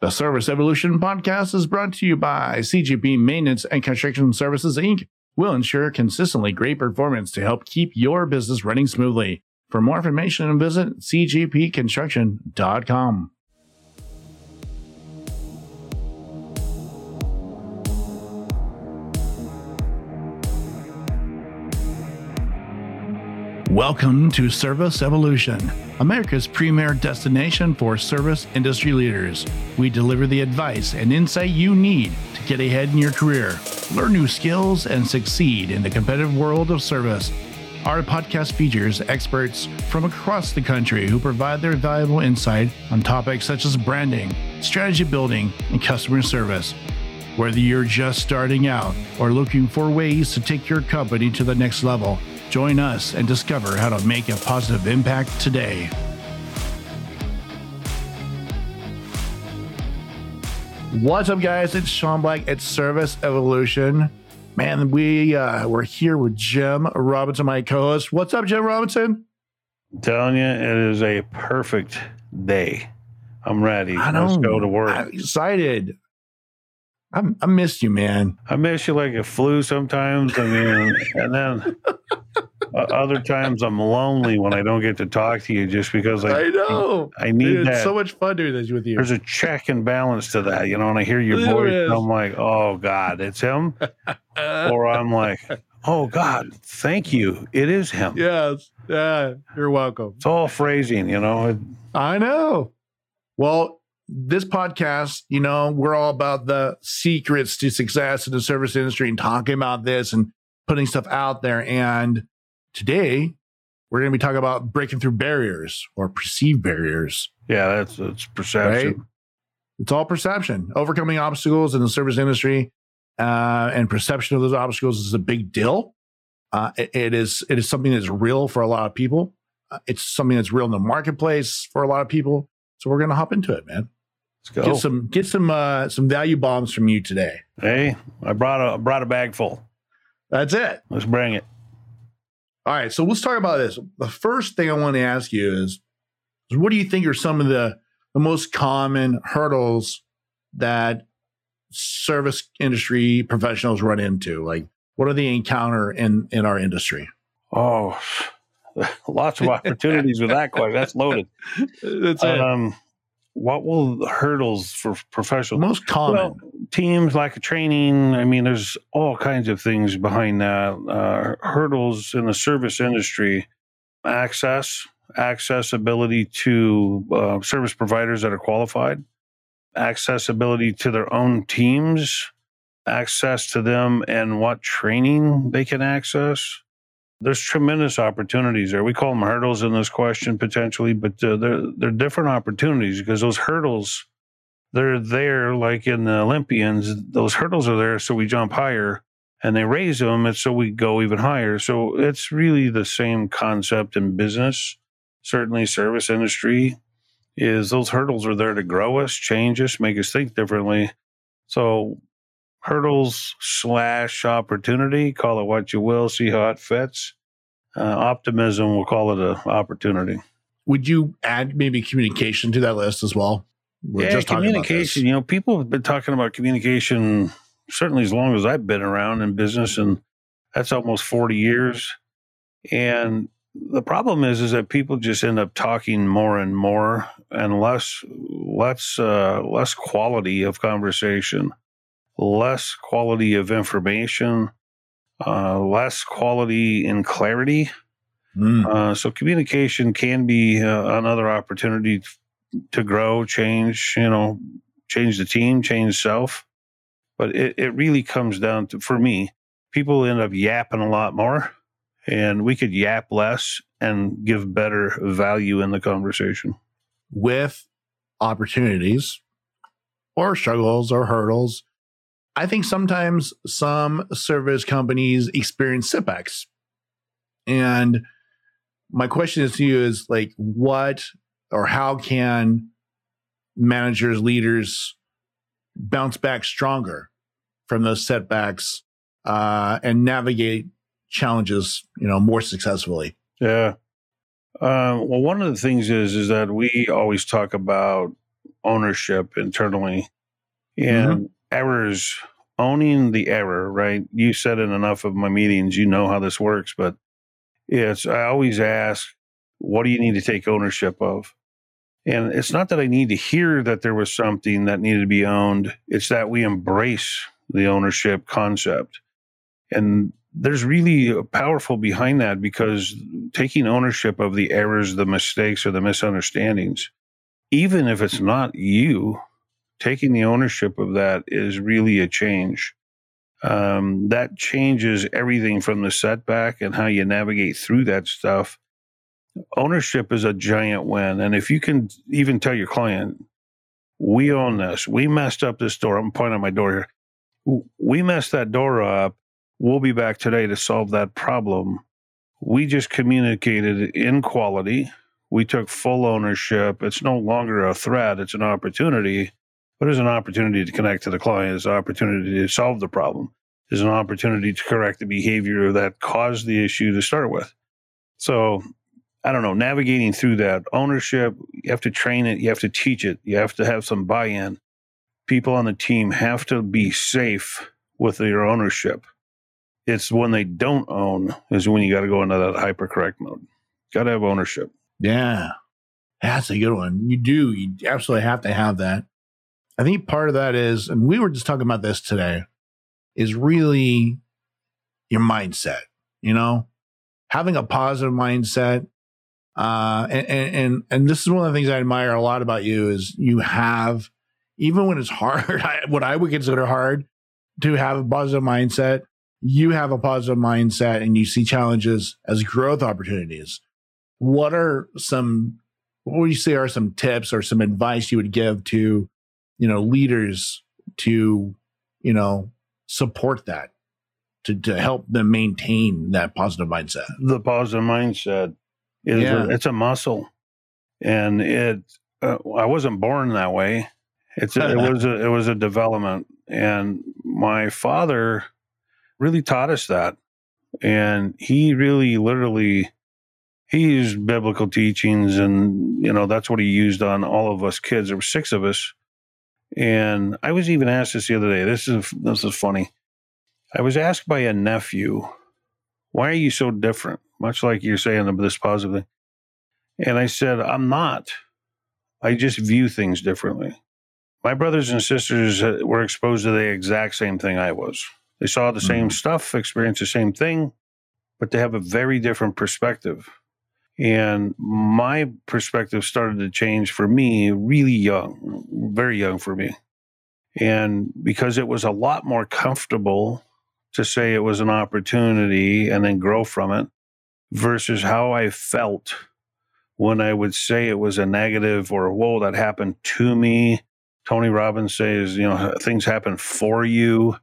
The Service Evolution podcast is brought to you by CGP Maintenance and Construction Services, Inc. We'll ensure consistently great performance to help keep your business running smoothly. For more information, visit cgpconstruction.com. Welcome to Service Evolution, America's premier destination for service industry leaders. We deliver the advice and insight you need to get ahead in your career, learn new skills, and succeed in the competitive world of service. Our podcast features experts from across the country who provide their valuable insight on topics such as branding, strategy building, and customer service. Whether you're just starting out or looking for ways to take your company to the next level, Join us and discover how to make a positive impact today. What's up, guys? It's Shawn Black at Service Evolution. Man, we uh, we're here with Jim Robinson, my co-host. What's up, Jim Robinson? I'm telling you, it is a perfect day. I'm ready. I know. Let's go to work. I'm excited. I, I missed you, man. I miss you like a flu sometimes. I mean, and then other times I'm lonely when I don't get to talk to you just because I, I know. I need Dude, that. So much fun doing this with you. There's a check and balance to that, you know. And I hear your There voice, I'm like, oh God, it's him. or I'm like, oh God, thank you, it is him. yes. Yeah. You're welcome. It's all phrasing, you know. It, I know. Well, this podcast, you know, we're all about the secrets to success in the service industry and talking about this and putting stuff out there. And today, we're going to be talking about breaking through barriers or perceived barriers. yeah, that's that's perception. Right? It's all perception. Overcoming obstacles in the service industry uh, and perception of those obstacles is a big deal. Uh, it- it is it is something that's real for a lot of people. Uh, it's something that's real in the marketplace for a lot of people. So we're going to hop into it, man. Let's go. Get some get some uh, some value bombs from you today. Hey, I brought a I brought a bag full. That's it. Let's bring it. All right, so let's talk about this. The first thing I want to ask you is, is what do you think are some of the, the most common hurdles that service industry professionals run into? Like, what do they encounter in in our industry? Oh, lots of opportunities with that question. That's loaded. That's Um, what will hurdles for professional most common. well, teams lack of training? I mean, there's all kinds of things behind that. Uh, hurdles in the service industry, access, accessibility to uh, service providers that are qualified, accessibility to their own teams, access to them and what training they can access. There's tremendous opportunities there. We call them hurdles in this question potentially, but uh, they're they're different opportunities because those hurdles they're there like in the Olympians. Those hurdles are there so we jump higher, and they raise them and so we go even higher. So it's really the same concept in business. Certainly, service industry is those hurdles are there to grow us, change us, make us think differently. So hurdles slash opportunity, call it what you will, see how it fits. Uh, optimism, we'll call it an opportunity. Would you add maybe communication to that list as well? We're yeah, communication. You know, people have been talking about communication certainly as long as I've been around in business, and that's almost forty years. And the problem is, is that people just end up talking more and more, and less, less, uh, less quality of conversation, less quality of information, uh, less quality in clarity. Mm. Uh, so communication can be uh, another opportunity to grow, change, you know, change the team, change self. But it, it really comes down to, for me, people end up yapping a lot more and we could yap less and give better value in the conversation. with opportunities or struggles or hurdles. I think sometimes some service companies experience setbacks. And my question is to you is like, what or how can managers, leaders bounce back stronger from those setbacks uh, and navigate challenges, you know, more successfully? Yeah. Um, well, one of the things is is that we always talk about ownership internally and mm-hmm. Errors, owning the error, right? You said in enough of my meetings, you know how this works, but it's, I always ask, what do you need to take ownership of? And it's not that I need to hear that there was something that needed to be owned, it's that we embrace the ownership concept. And there's really a powerful behind that because taking ownership of the errors, the mistakes, or the misunderstandings, even if it's not you, taking the ownership of that is really a change. Um, that changes everything from the setback and how you navigate through that stuff. Ownership is a giant win. And if you can even tell your client, we own this, we messed up this door. I'm pointing at my door here. We messed that door up We'll be back today to solve that problem. We just communicated in quality. We took full ownership. It's no longer a threat, it's an opportunity. But it's an opportunity to connect to the client, it's an opportunity to solve the problem, it's an opportunity to correct the behavior that caused the issue to start with. So I don't know, navigating through that ownership, you have to train it, you have to teach it, you have to have some buy in. People on the team have to be safe with their ownership. It's when they don't own is when you got to go into that hypercorrect mode. Got to have ownership. Yeah. That's a good one. You do. You absolutely have to have that. I think part of that is, and we were just talking about this today, is really your mindset, you know, having a positive mindset. Uh, and, and, and this is one of the things I admire a lot about you is you have, even when it's hard, what I would consider hard to have a positive mindset, you have a positive mindset and you see challenges as growth opportunities. What are some, what would you say are some tips or some advice you would give to, you know, leaders to, you know, support that, to, to help them maintain that positive mindset? The positive mindset is, yeah. a, it's a muscle and it, uh, I wasn't born that way. It's a, it was a, it was a development and my father, really taught us that. And he really literally he used biblical teachings and you know that's what he used on all of us kids. There were six of us. And I was even asked this the other day. This is this is funny. I was asked by a nephew, why are you so different? Much like you're saying this positively. And I said, I'm not. I just view things differently. My brothers and sisters uh, were exposed to the exact same thing I was. They saw the same mm-hmm. stuff, experienced the same thing, but they have a very different perspective. And my perspective started to change for me really young, very young for me. And because it was a lot more comfortable to say it was an opportunity and then grow from it versus how I felt when I would say it was a negative or, whoa, that happened to me. Tony Robbins says, you know, things happen for you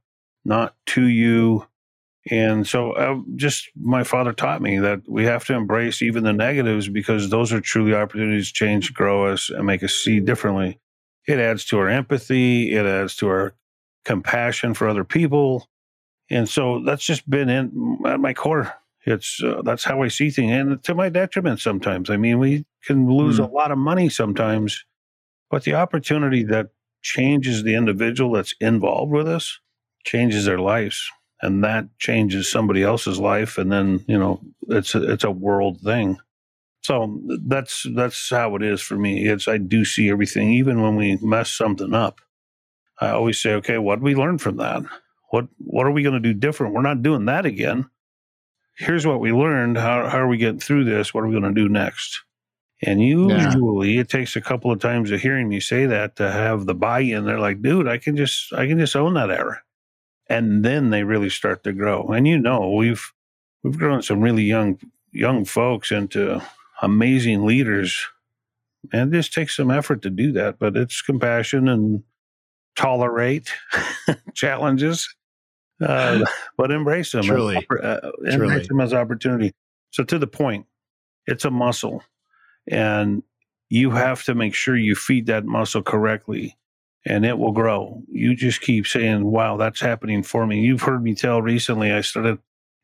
not to you. And so, uh, just my father taught me that we have to embrace even the negatives because those are truly opportunities to change, grow us, and make us see differently. It adds to our empathy, it adds to our compassion for other people. And so, that's just been in at my core. It's uh, that's how I see things, and to my detriment sometimes. I mean, we can lose mm. a lot of money sometimes, but the opportunity that changes the individual that's involved with us changes their lives and that changes somebody else's life and then you know it's a, it's a world thing. So that's that's how it is for me. It's i do see everything even when we mess something up. I always say okay what did we learn from that? What what are we going to do different? We're not doing that again. Here's what we learned. How, how are we getting through this? What are we going to do next? And usually yeah. it takes a couple of times of hearing me say that to have the buy-in. They're like dude i can just i can just own that error and then they really start to grow. And you know, we've we've grown some really young young folks into amazing leaders, and it just takes some effort to do that. But it's compassion and tolerate challenges, uh, but embrace them. Truly, uh, embrace Truly. them as opportunity. So to the point, it's a muscle, and you have to make sure you feed that muscle correctly and it will grow. You just keep saying, wow, that's happening for me. You've heard me tell recently, I started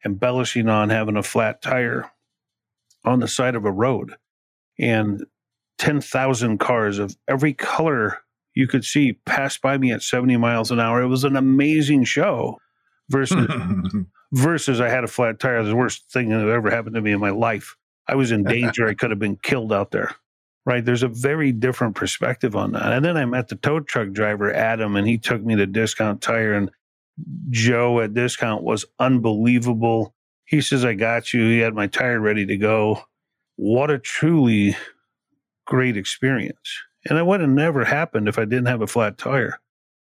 embellishing on having a flat tire on the side of a road. And 10,000 cars of every color you could see passed by me at 70 miles an hour. It was an amazing show versus versus I had a flat tire, the worst thing that ever happened to me in my life. I was in danger. I could have been killed out there. Right. There's a very different perspective on that. And then I met the tow truck driver, Adam, and he took me to discount tire. And Joe at discount was unbelievable. He says, I got you. He had my tire ready to go. What a truly great experience. And it would have never happened if I didn't have a flat tire.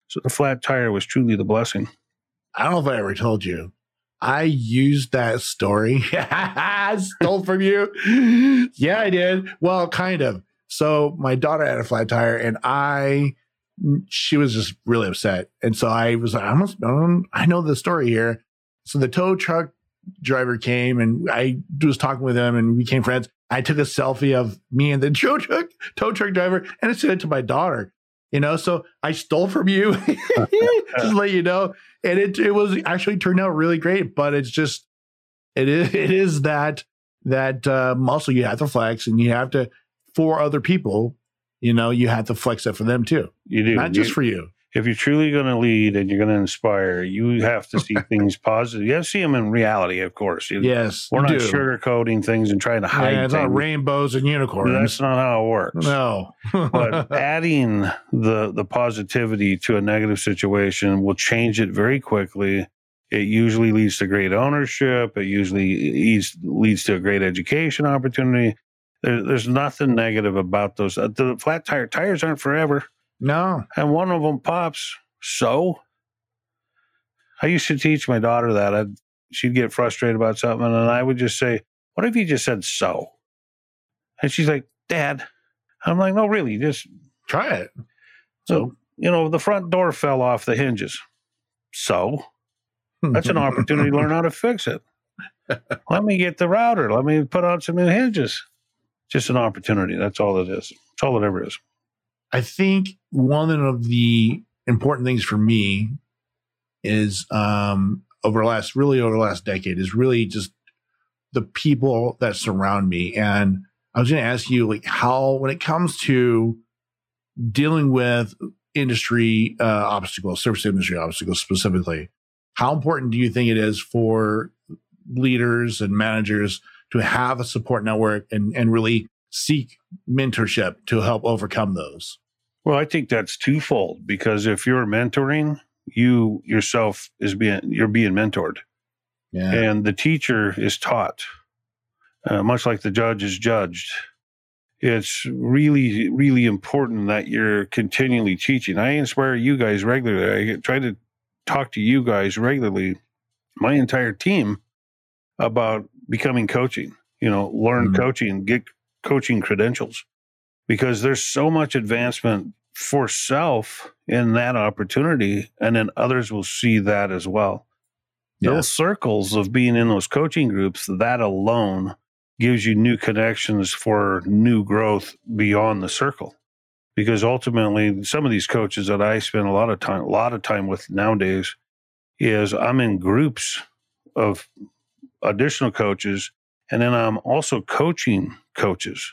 So the flat tire was truly the blessing. I don't know if I ever told you. I used that story. I stole from you. Yeah, I did. Well, kind of. So my daughter had a flat tire and I she was just really upset. And so I was like, I almost I know the story here. So the tow truck driver came and I was talking with him and we became friends. I took a selfie of me and the tow truck, tow truck driver and I sent it to my daughter. You know, so I stole from you, just let you know. And it it was actually turned out really great, but it's just it is it is that that uh, muscle you have to flex and you have to for other people, you know, you have to flex it for them too. You do. Not just for you. if you're truly going to lead and you're going to inspire, you have to see things positive. You have to see them in reality, of course. You- Yes. We're you not do. sugarcoating things and trying to hide Yeah, it's not rainbows and unicorns. That's not how it works. no. but adding the the positivity to a negative situation will change it very quickly. It usually leads to great ownership. It usually leads, leads to a great education opportunity. There, there's nothing negative about those. Uh, The flat tire tires aren't forever, no. and one of them pops. So, I used to teach my daughter that. I'd, she'd get frustrated about something, and I would just say, "What if you just said so?" And she's like, "Dad," I'm like, "No, really, just Try it. so, you know, the front door fell off the hinges. So that's an opportunity to learn how to fix it. Let me get the router. Let me put on some new hinges. Just an opportunity. That's all it is. That's all it ever is. I think one of the important things for me is um over the last really over the last decade is really just the people that surround me. And I was gonna ask you like how when it comes to dealing with industry uh obstacles, service industry obstacles specifically, how important do you think it is for leaders and managers to have a support network and and really seek mentorship to help overcome those? Well, I think that's twofold because if you're mentoring, you yourself is being you're being mentored. Yeah. and the teacher is taught, uh, much like the judge is judged. It's really, really important that you're continually teaching. I inspire you guys regularly. I try to talk to you guys regularly, my entire team, about becoming coaching. You know, learn Mhm. coaching, get coaching credentials, because there's so much advancement for self in that opportunity, and then others will see that as well Yeah. those circles of being in those coaching groups, that alone gives you new connections for new growth beyond the circle. Because ultimately, some of these coaches that I spend a lot of time, a lot of time with nowadays, is I'm in groups of additional coaches, and then I'm also coaching coaches.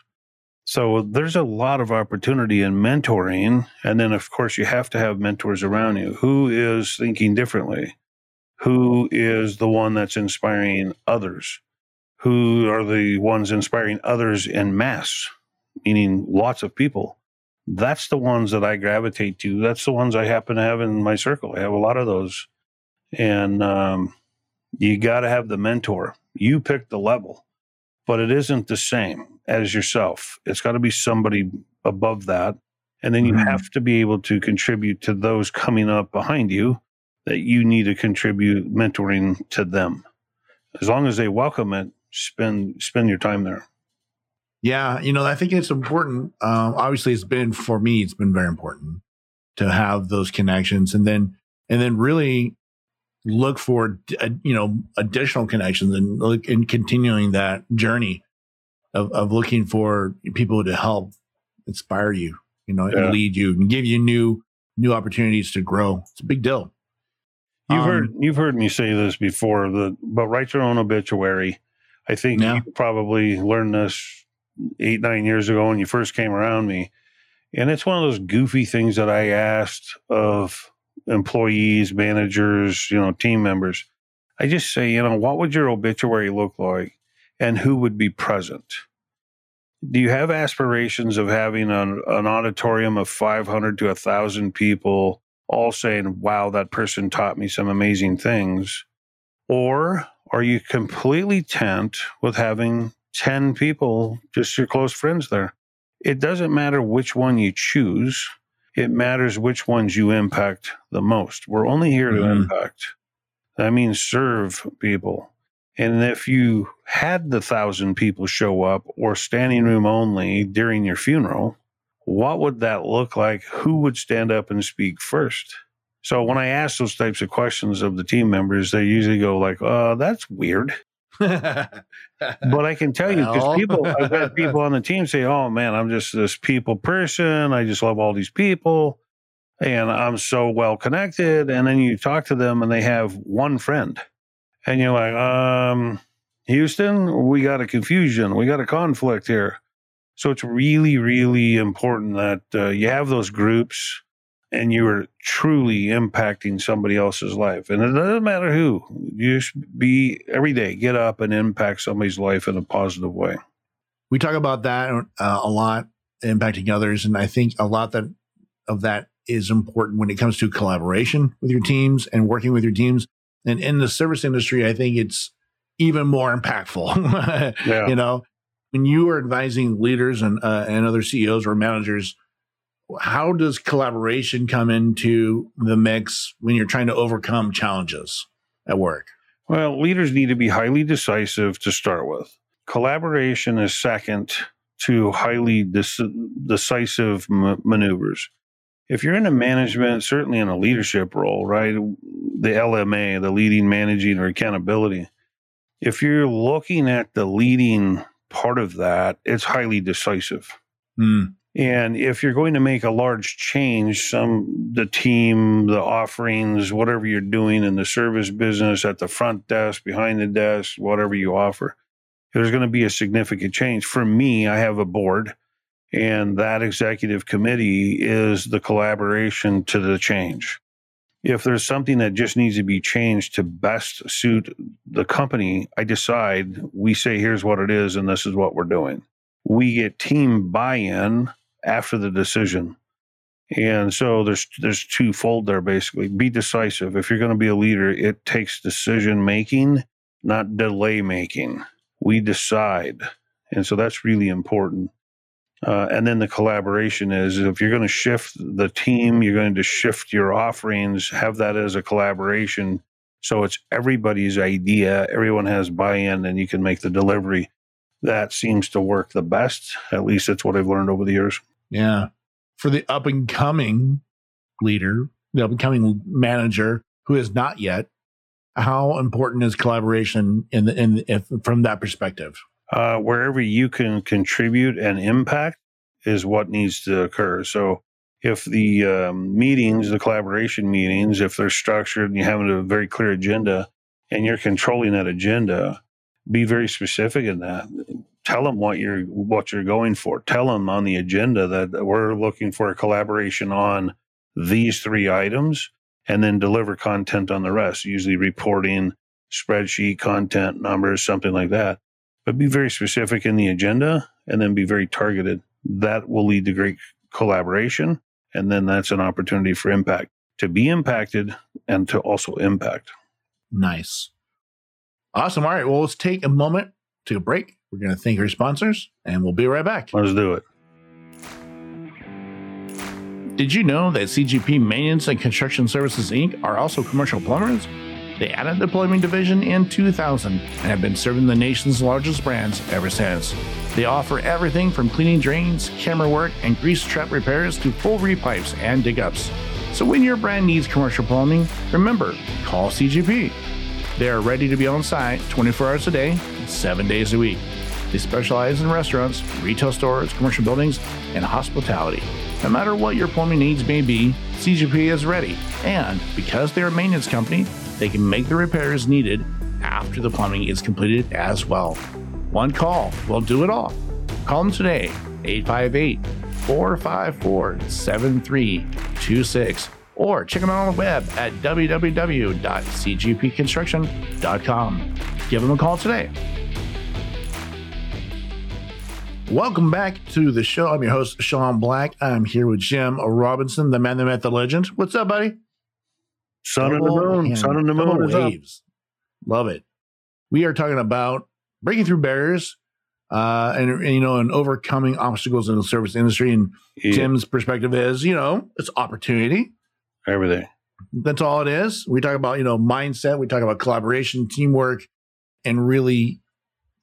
So there's a lot of opportunity in mentoring, and then of course you have to have mentors around you. Who is thinking differently? Who is the one that's inspiring others? Who are the ones inspiring others in mass meaning lots of people? That's the ones that i gravitate to. That's the ones i happen to have in my circle. I have a lot of those. And um, you got to have the mentor you pick the level but it isn't the same as yourself it's got to be somebody above that and then you Mhm. have to be able to contribute to those coming up behind you that you need to contribute mentoring to them. As long as they welcome it, spend spend your time there. Yeah, you know, I think it's important. Um, obviously, it's been for me. It's been very important to have those connections, and then and then really look for uh, you know additional connections and look and continuing that journey of of looking for people to help inspire you, you know, Yeah. and lead you and give you new new opportunities to grow. It's a big deal. You've Um, heard you've heard me say this before, the, but write your own obituary. I think Yeah. you probably learned this eight, nine years ago when you first came around me. And it's one of those goofy things that I asked of employees, managers, you know, team members. I just say, you know, what would your obituary look like and who would be present? Do you have aspirations of having an, an auditorium of 500 to 1,000 people all saying, wow, that person taught me some amazing things? Or are you completely tent with having 10 people, just your close friends there? It doesn't matter which one you choose. It matters which ones you impact the most. We're only here to mm-hmm. impact. That means serve people. And if you had the thousand people show up or standing room only during your funeral, what would that look like? Who would stand up and speak first? So when I ask those types of questions of the team members, they usually go like, "Oh, that's weird." But I can tell you because people, I've had people on the team say, "Oh man, I'm just this people person. I just love all these people, and I'm so well connected." And then you talk to them, and they have one friend, and you're like, "Um, Houston, we got a confusion. We got a conflict here." So it's really, really important that uh, you have those groups and you are truly impacting somebody else's life. And it doesn't matter who, you just be every day, get up and impact somebody's life in a positive way. We talk about that uh, a lot, impacting others. And I think a lot that of that is important when it comes to collaboration with your teams and working with your teams. And in the service industry, I think it's even more impactful. yeah. You know, when you are advising leaders and uh, and other CEOs or managers how does collaboration come into the mix when you're trying to overcome challenges at work? Well, leaders need to be highly decisive to start with. Collaboration is second to highly decisive m- maneuvers. If you're in a management, certainly in a leadership role, right? The LMA, the leading, managing, or accountability. If you're looking at the leading part of that, it's highly decisive. Mm. And if you're going to make a large change, some the team, the offerings, whatever you're doing in the service business, at the front desk, behind the desk, whatever you offer, there's going to be a significant change. For me, I have a board, and that executive committee is the collaboration to the change. If there's something that just needs to be changed to best suit the company, I decide we say, here's what it is, and this is what we're doing. We get team buy in after the decision. And so there's there's twofold there basically. Be decisive. If you're going to be a leader, it takes decision making, not delay making. We decide, and so that's really important. Uh, and then the collaboration is if you're going to shift the team, you're going to shift your offerings, have that as a collaboration. So it's everybody's idea. Everyone has buy-in, and you can make the delivery. That seems to work the best. At least that's what I've learned over the years. Yeah. For the up and coming leader, the up and coming manager who is not yet, how important is collaboration in the in if, from that perspective? Uh, wherever you can contribute and impact is what needs to occur. So if the um, meetings, the collaboration meetings, if they're structured and you have a very clear agenda and you're controlling that agenda, be very specific in that tell them what you're what you're going for. Tell them on the agenda that we're looking for a collaboration on these three items, and then deliver content on the rest. Usually reporting, spreadsheet, content, numbers, something like that. But be very specific in the agenda, and then be very targeted. That will lead to great collaboration, and then that's an opportunity for impact to be impacted and to also impact. Nice. Awesome. All right. Well, let's take a moment to a break we're going to thank our sponsors, and we'll be right back. Let's do it. Did you know that CGP Maintenance and Construction Services Inc. are also commercial plumbers? They added the plumbing division in 2000 and have been serving the nation's largest brands ever since. They offer everything from cleaning drains, camera work, and grease trap repairs to full repipes and dig ups. So when your brand needs commercial plumbing, remember, call CGP. They are ready to be on site 24 hours a day, seven days a week. They specialize in restaurants, retail stores, commercial buildings, and hospitality. No matter what your plumbing needs may be, CGP is ready. And because they're a maintenance company, they can make the repairs needed after the plumbing is completed as well. One call will do it all. Call them today, 858 454 7326, or check them out on the web at www.cgpconstruction.com. Give them a call today. Welcome back to the show. I'm your host, Shawn Black. I'm here with Jim Robinson, the man, the myth, the legend. What's up, buddy? Sun and the moon. Sun and the moon is waves. Up. Love it. We are talking about breaking through barriers uh, and, and, you know, and overcoming obstacles in the service industry. And yeah. Jim's perspective is, you know, it's opportunity. Everything. That's all it is. We talk about, you know, mindset. We talk about collaboration, teamwork, and really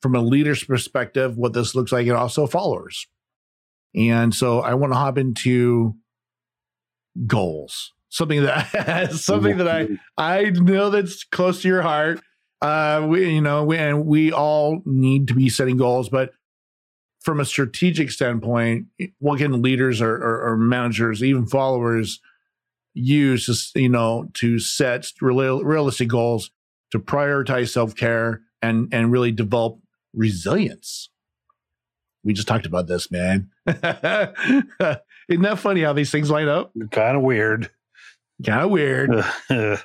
from a leader's perspective, what this looks like, and also followers. And so I want to hop into goals, something that something that I I know that's close to your heart. Uh, we you know we, and we all need to be setting goals, but from a strategic standpoint, what can leaders or, or, or managers, even followers, use you know to set real, realistic goals to prioritize self care and and really develop resilience. We just talked about this, man. Isn't that funny how these things line up? Kind of weird. Kind of weird.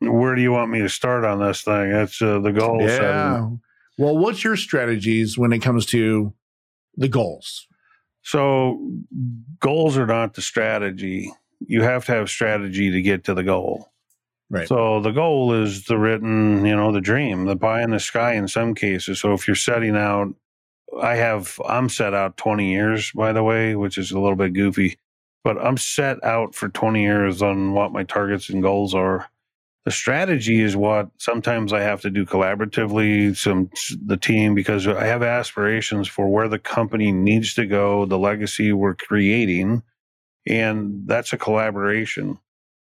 Where do you want me to start on this thing? That's uh, the goal. Yeah. Setting. Well, what's your strategies when it comes to the goals? So, goals are not the strategy. You have to have strategy to get to the goal. Right. So the goal is the written, you know, the dream, the pie in the sky in some cases. So if you're setting out, I have, I'm set out 20 years, by the way, which is a little bit goofy, but I'm set out for 20 years on what my targets and goals are. The strategy is what sometimes I have to do collaboratively, some the team, because I have aspirations for where the company needs to go, the legacy we're creating, and that's a collaboration.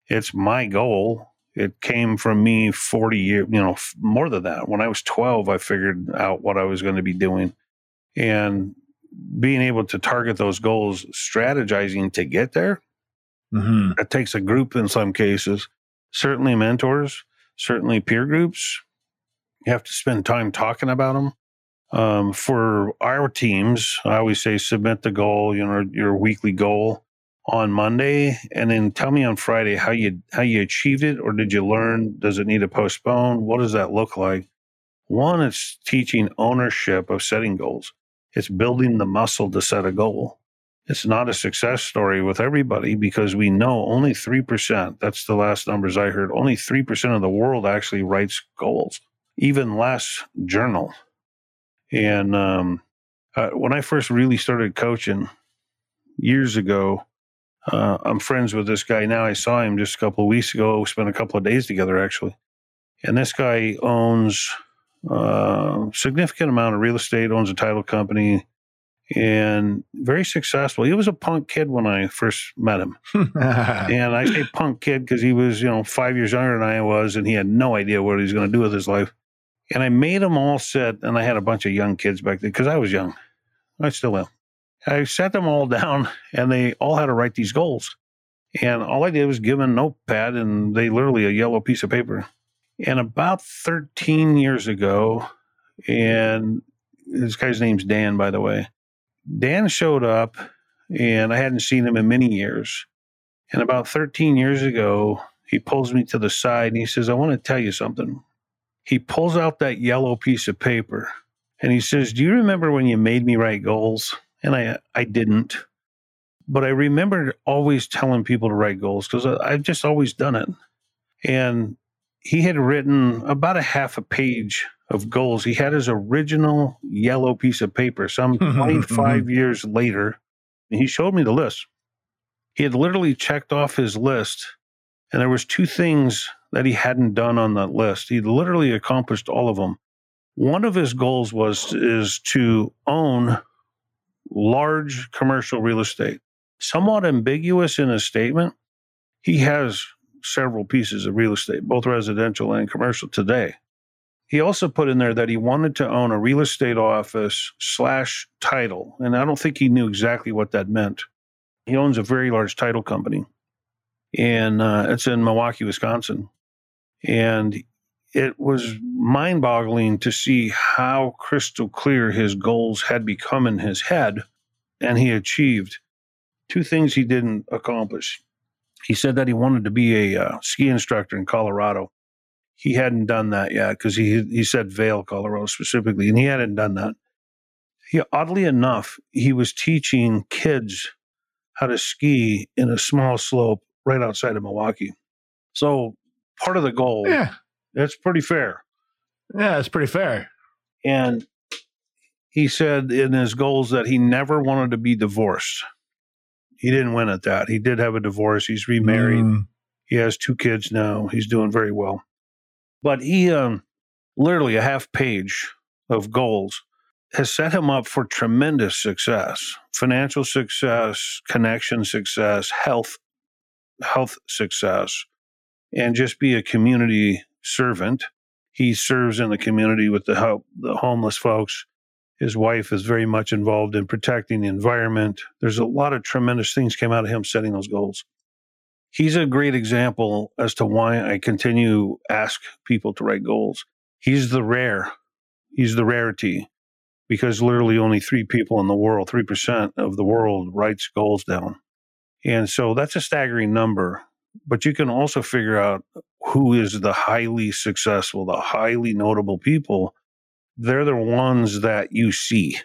It's my goal it came from me 40 years, you know, more than that. When I was 12, I figured out what I was going to be doing. And being able to target those goals, strategizing to get there, mm-hmm. it takes a group in some cases, certainly mentors, certainly peer groups. You have to spend time talking about them. Um, for our teams, I always say submit the goal, you know, your weekly goal on Monday, and then tell me on Friday how you how you achieved it, or did you learn? Does it need to postpone? What does that look like? One, it's teaching ownership of setting goals. It's building the muscle to set a goal. It's not a success story with everybody because we know only 3%, that's the last numbers I heard, only 3% of the world actually writes goals, even less journal. And um, uh, when I first really started coaching years ago, uh, I'm friends with this guy now. I saw him just a couple of weeks ago. We spent a couple of days together actually. And this guy owns a uh, significant amount of real estate, owns a title company, and very successful. He was a punk kid when I first met him. and I say punk kid because he was, you know, five years younger than I was, and he had no idea what he was going to do with his life. And I made him all sit, and I had a bunch of young kids back then because I was young. I still am. I sat them all down and they all had to write these goals. And all I did was give them a notepad and they literally a yellow piece of paper. And about 13 years ago, and this guy's name's Dan, by the way, Dan showed up and I hadn't seen him in many years. And about 13 years ago, he pulls me to the side and he says, I want to tell you something. He pulls out that yellow piece of paper and he says, Do you remember when you made me write goals? And I I didn't. But I remember always telling people to write goals because I've just always done it. And he had written about a half a page of goals. He had his original yellow piece of paper some mm-hmm, 25 mm-hmm. years later. And he showed me the list. He had literally checked off his list, and there was two things that he hadn't done on that list. He literally accomplished all of them. One of his goals was is to own large commercial real estate. Somewhat ambiguous in his statement, he has several pieces of real estate, both residential and commercial today. He also put in there that he wanted to own a real estate office slash title. And I don't think he knew exactly what that meant. He owns a very large title company, and uh, it's in Milwaukee, Wisconsin. And it was mind boggling to see how crystal clear his goals had become in his head and he achieved two things he didn't accomplish. He said that he wanted to be a uh, ski instructor in Colorado. He hadn't done that yet because he he said Vail, Colorado specifically, and he hadn't done that. He oddly enough, he was teaching kids how to ski in a small slope right outside of Milwaukee. So part of the goal, Yeah. It's pretty fair. Yeah, it's pretty fair. And he said in his goals that he never wanted to be divorced. He didn't win at that. He did have a divorce. He's remarried. Mm. He has two kids now. He's doing very well. But he, um, literally a half page of goals has set him up for tremendous success financial success, connection success, health, health success, and just be a community servant. He serves in the community with the help, the homeless folks. His wife is very much involved in protecting the environment. There's a lot of tremendous things came out of him setting those goals he's a great example as to why I continue ask people to write goals. He's the rare, he's the rarity, because literally only three people in the world, three percent of the world, writes goals down, and so that's a staggering number. But you can also figure out who is the highly successful, the highly notable people. They're the ones that you see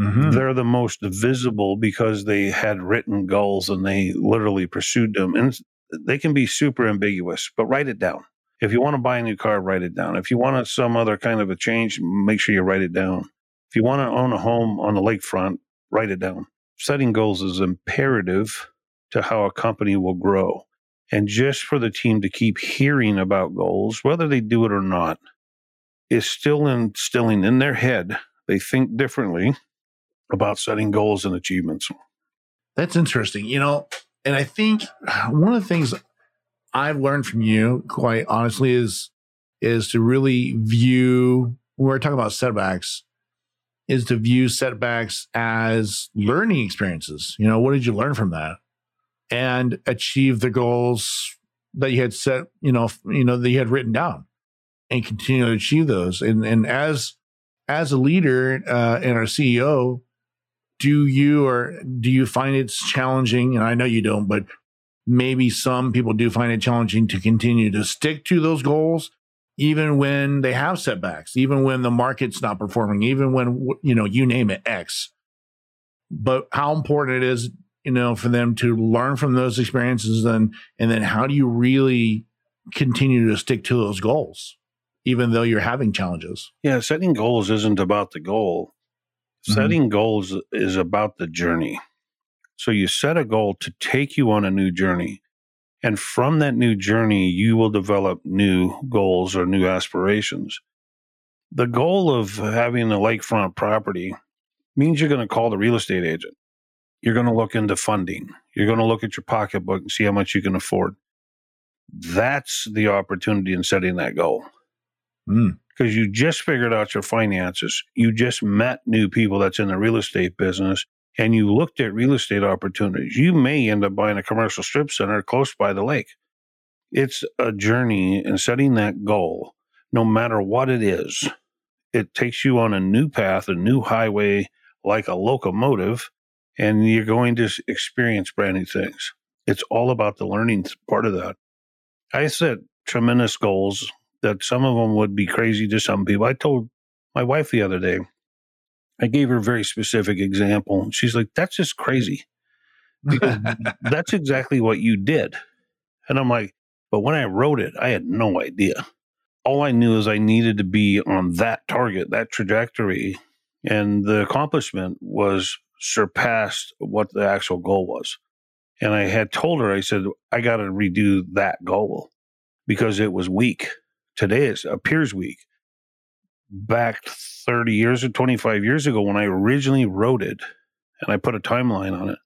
Mhm. they're the most visible because they had written goals and they literally pursued them. And they can be super ambiguous, but write it down. If you want to buy a new car, write it down. If you want some other kind of a change, make sure you write it down. If you want to own a home on the lakefront, write it down. Setting goals is imperative to how a company will grow. And just for the team to keep hearing about goals, whether they do it or not, is still instilling in their head, they think differently about setting goals and achievements. That's interesting. You know, and I think one of the things I've learned from you, quite honestly, is is to really view when we're talking about setbacks, is to view setbacks as learning experiences. You know, what did you learn from that? And achieve the goals that you had set, you know, you know, that you had written down and continue to achieve those. And and as as a leader uh, and our CEO, do you or do you find it's challenging and i know you don't but maybe some people do find it challenging to continue to stick to those goals even when they have setbacks even when the market's not performing even when you know you name it x but how important it is you know for them to learn from those experiences and and then how do you really continue to stick to those goals even though you're having challenges Yeah, setting goals isn't about the goal. Mhm. Setting goals is about the journey. So you set a goal to take you on a new journey. And from that new journey, you will develop new goals or new aspirations. The goal of having a lakefront property means you're going to call the real estate agent. You're going to look into funding. You're going to look at your pocketbook and see how much you can afford. That's the opportunity in setting that goal Mm. because you just figured out your finances. You just met new people that's in the real estate business and you looked at real estate opportunities. You may end up buying a commercial strip center close by the lake. It's a journey and setting that goal, no matter what it is, it takes you on a new path, a new highway, like a locomotive, and you're going to experience brand new things. It's all about the learning part of that. I set tremendous goals that some of them would be crazy to some people. I told my wife the other day, I gave her a very specific example. She's like, that's just crazy. Because that's exactly what you did. And I'm like, but when I wrote it, I had no idea. All I knew is I needed to be on that target, that trajectory. And the accomplishment was surpassed what the actual goal was. And I had told her, I said, I got to redo that goal because it was weak. Today it appears weak. Back 30 years or 25 years ago, when I originally wrote it, and I put a timeline on it,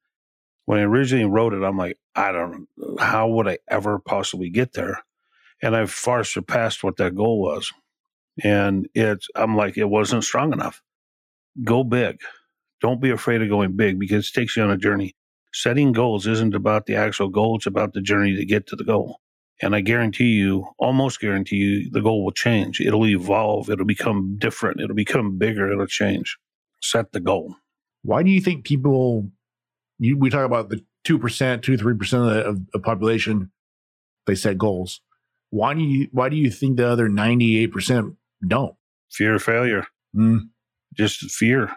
when I originally wrote it, I'm like, I don't know, how would I ever possibly get there? And I've far surpassed what that goal was. And it's, I'm like, it wasn't strong enough. Go big. Don't be afraid of going big because it takes you on a journey. Setting goals isn't about the actual goal, it's about the journey to get to the goal. And I guarantee you, almost guarantee you, the goal will change. It'll evolve. It'll become different. It'll become bigger. It'll change. Set the goal. Why do you think people, you, we talk about the 2%, 2 3% of the, of the population, they set goals. Why do you, why do you think the other 98% don't? Fear of failure. Mm. Just fear.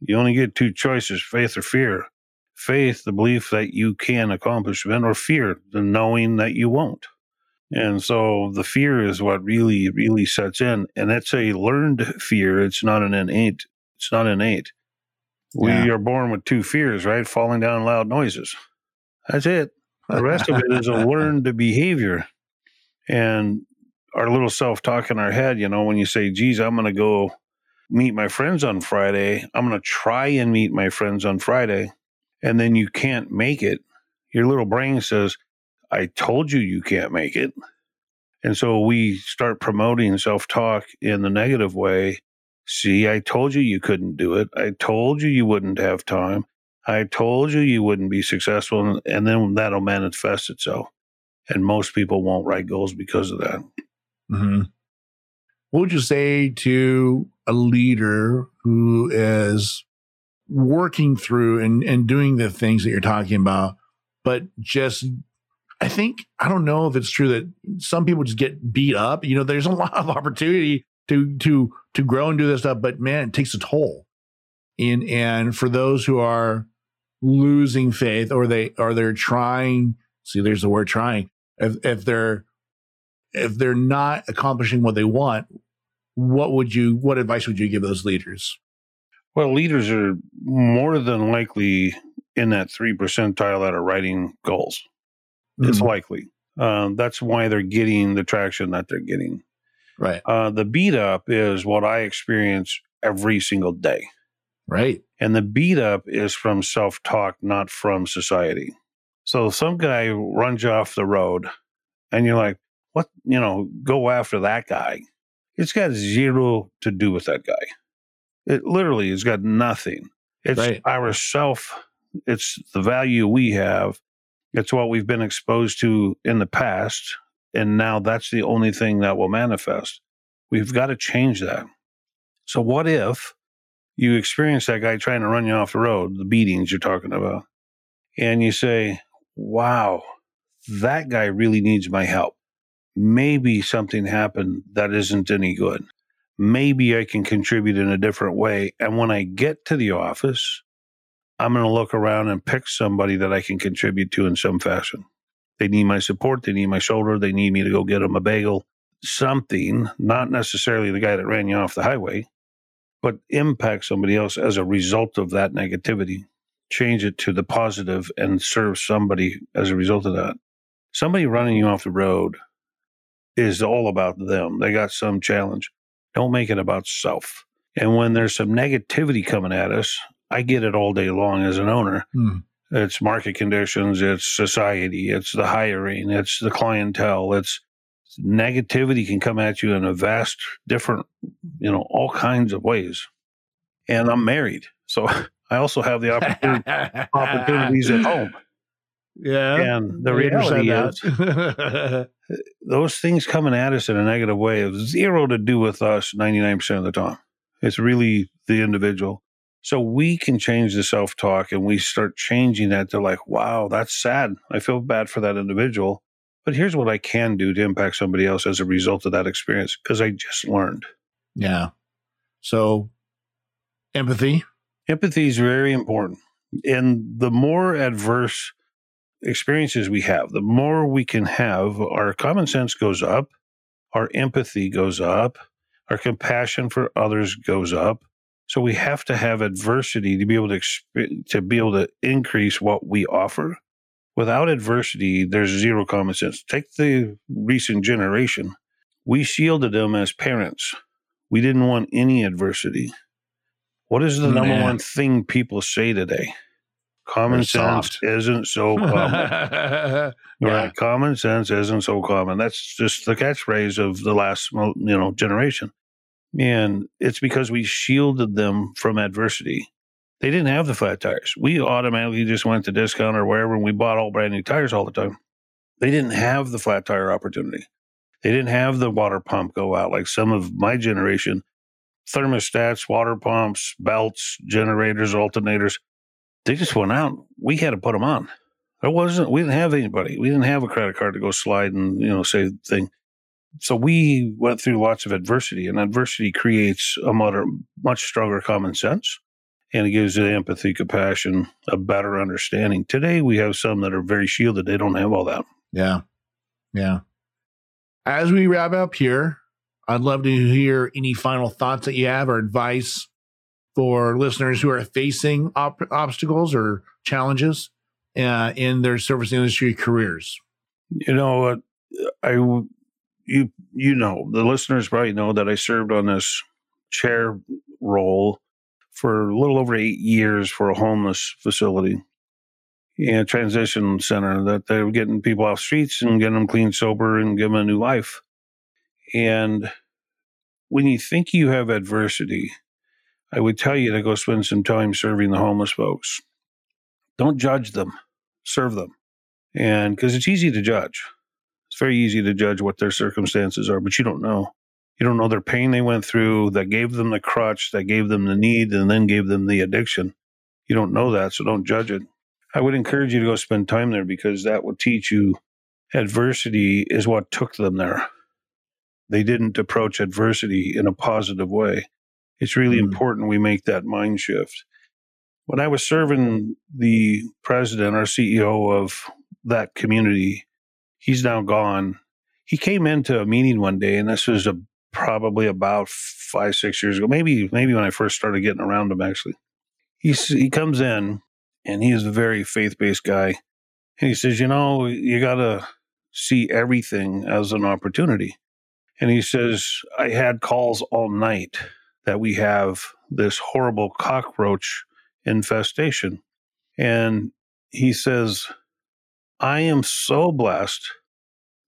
You only get two choices faith or fear. Faith, the belief that you can accomplish event, or fear, the knowing that you won't. And so the fear is what really, really sets in. And it's a learned fear. It's not an innate. It's not innate. We Yeah. are born with two fears, right? Falling down loud noises. That's it. The rest of it is a learned behavior. And our little self talk in our head, you know, when you say, geez, I'm going to go meet my friends on Friday, I'm going to try and meet my friends on Friday, and then you can't make it, your little brain says, I told you you can't make it. And so we start promoting self talk in the negative way. See, I told you you couldn't do it. I told you you wouldn't have time. I told you you wouldn't be successful. And then that'll manifest itself. And most people won't write goals because of that. hmm What would you say to a leader who is working through and, and doing the things that you're talking about, but just, I think, I don't know if it's true that some people just get beat up. You know, there's a lot of opportunity to, to, to grow and do this stuff, but man, it takes a toll. And, and for those who are losing faith or they, or they're trying, see, there's the word trying. If, if they're, if they're not accomplishing what they want, what would you what advice would you give those leaders? Well, leaders are more than likely in that three percentile that are writing goals. It's Mhm. likely. Um, that's why they're getting the traction that they're getting. right, Uh, the beat up is what I experience every single day. right, And the beat up is from self talk, not from society. So some guy runs you off the road and you're like, what, you know, go after that guy. It's got zero to do with that guy. It literally has got nothing. It's Right. our self, it's the value we have. It's what we've been exposed to in the past. And now that's the only thing that will manifest. We've got to change that. So, what if you experience that guy trying to run you off the road, the beatings you're talking about, and you say, wow, that guy really needs my help. Maybe something happened that isn't any good. Maybe I can contribute in a different way. And when I get to the office, I'm going to look around and pick somebody that I can contribute to in some fashion. They need my support. They need my shoulder. They need me to go get them a bagel. Something, not necessarily the guy that ran you off the highway, but impact somebody else as a result of that negativity. Change it to the positive and serve somebody as a result of that. Somebody running you off the road is all about them. They got some challenge. Don't make it about self. And when there's some negativity coming at us, I get it all day long as an owner. Hmm. It's market conditions, it's society, it's the hiring, it's the clientele, it's negativity can come at you in a vast different, you know, all kinds of ways. And I'm married. So I also have the opportunity, opportunities at home. Yeah, And the reality is that. those things coming at us in a negative way have zero to do with us 99% of the time. It's really the individual. So we can change the self talk and we start changing that to like, wow, that's sad. I feel bad for that individual. But here's what I can do to impact somebody else as a result of that experience because I just learned. yeah. So empathy. Empathy is very important. And the more adverse experiences we have, the more we can have, our common sense goes up, our empathy goes up, our compassion for others goes up. So we have to have adversity to be able to exp- to be able to increase what we offer. Without adversity, there's zero common sense. Take the recent generation. We shielded them as parents. We didn't want any adversity. What is the number one thing people say today? Common sense isn't so common. Yeah. Right. Common sense isn't so common. That's just the catchphrase of the last you know generation. And it's because we shielded them from adversity. They didn't have the flat tires. We automatically just went to discount or wherever and we bought all brand new tires all the time. They didn't have the flat tire opportunity. They didn't have the water pump go out like some of my generation. Thermostats, water pumps, belts, generators, alternators. They just went out. We had to put them on. There wasn't. We didn't have anybody. We didn't have a credit card to go slide and you know say thing. So we went through lots of adversity, and adversity creates a much, much stronger common sense, and it gives you empathy, compassion, a better understanding. Today we have some that are very shielded. They don't have all that. Yeah, yeah. As we wrap up here, I'd love to hear any final thoughts that you have or advice for listeners who are facing op- obstacles or challenges uh, in their service industry careers. You know, I you you know the listeners probably know that I served on this chair role for a little over eight years for a homeless facility and transition center that they were getting people off streets and getting them clean, sober, and give them a new life. And when you think you have adversity, I would tell you to go spend some time serving the homeless folks. Don't judge them, serve them. And because it's easy to judge, it's very easy to judge what their circumstances are, but you don't know. You don't know their pain they went through that gave them the crutch, that gave them the need, and then gave them the addiction. You don't know that, so don't judge it. I would encourage you to go spend time there because that will teach you adversity is what took them there. They didn't approach adversity in a positive way. It's really mm. important we make that mind shift. When I was serving the president, our CEO of that community, he's now gone. He came into a meeting one day, and this was a, probably about five, six years ago, maybe maybe when I first started getting around him. Actually, he he comes in and he is a very faith based guy. And he says, You know, you got to see everything as an opportunity. And he says, I had calls all night that we have this horrible cockroach infestation. And he says, I am so blessed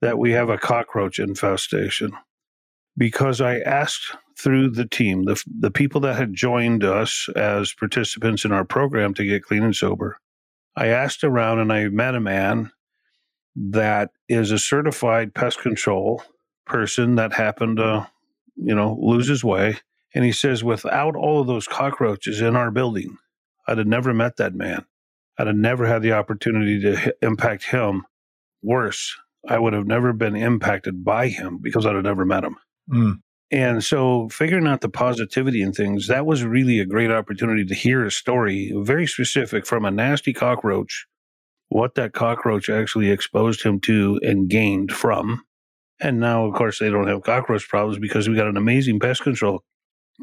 that we have a cockroach infestation because I asked through the team, the, the people that had joined us as participants in our program to get clean and sober, I asked around and I met a man that is a certified pest control person that happened to, you know, lose his way. And he says, without all of those cockroaches in our building, I'd have never met that man. I'd have never had the opportunity to h- impact him. Worse, I would have never been impacted by him because I'd have never met him. Mm. And so figuring out the positivity in things, that was really a great opportunity to hear a story very specific from a nasty cockroach, what that cockroach actually exposed him to and gained from. And now, of course, they don't have cockroach problems because we got an amazing pest control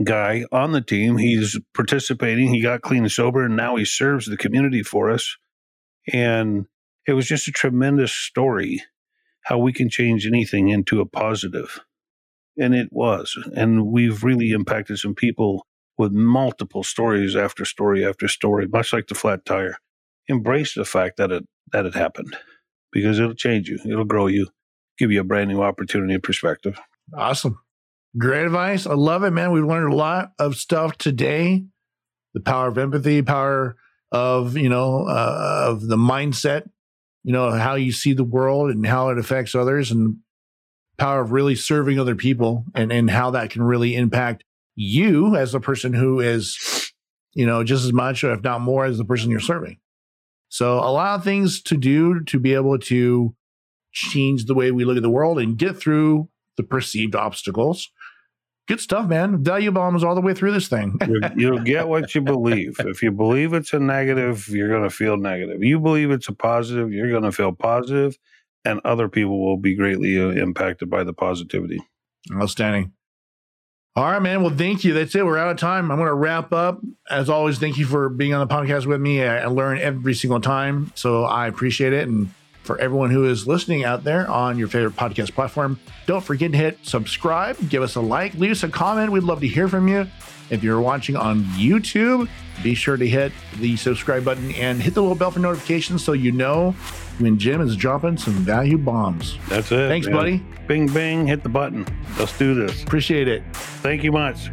guy on the team. He's participating. He got clean and sober, and now he serves the community for us. And it was just a tremendous story how we can change anything into a positive and it was. And we've really impacted some people with multiple stories after story after story, much like the flat tire. Embrace the fact that it that it happened because it'll change you, it'll grow you, give you a brand new opportunity and perspective. Awesome. Great advice. I love it, man. We've learned a lot of stuff today. The power of empathy, power of, you know, uh, of the mindset, you know, how you see the world and how it affects others and power of really serving other people and, and how that can really impact you as a person who is, you know, just as much, if not more, as the person you're serving. So a lot of things to do to be able to change the way we look at the world and get through the perceived obstacles. Good stuff, man. Value bombs all the way through this thing. You'll get what you believe. If you believe it's a negative, you're going to feel negative. You believe it's a positive, you're going to feel positive and other people will be greatly uh, impacted by the positivity. Outstanding. All right, man. Well, thank you. That's it. We're out of time. I'm going to wrap up. As always, thank you for being on the podcast with me. I, I learn every single time, so I appreciate it. And for everyone who is listening out there on your favorite podcast platform, don't forget to hit subscribe, give us a like, leave us a comment. We'd love to hear from you. If you're watching on YouTube, be sure to hit the subscribe button and hit the little bell for notifications so you know when Jim is dropping some value bombs. That's it. Thanks, man. buddy. Bing, bing, hit the button. Let's do this. Appreciate it. Thank you much.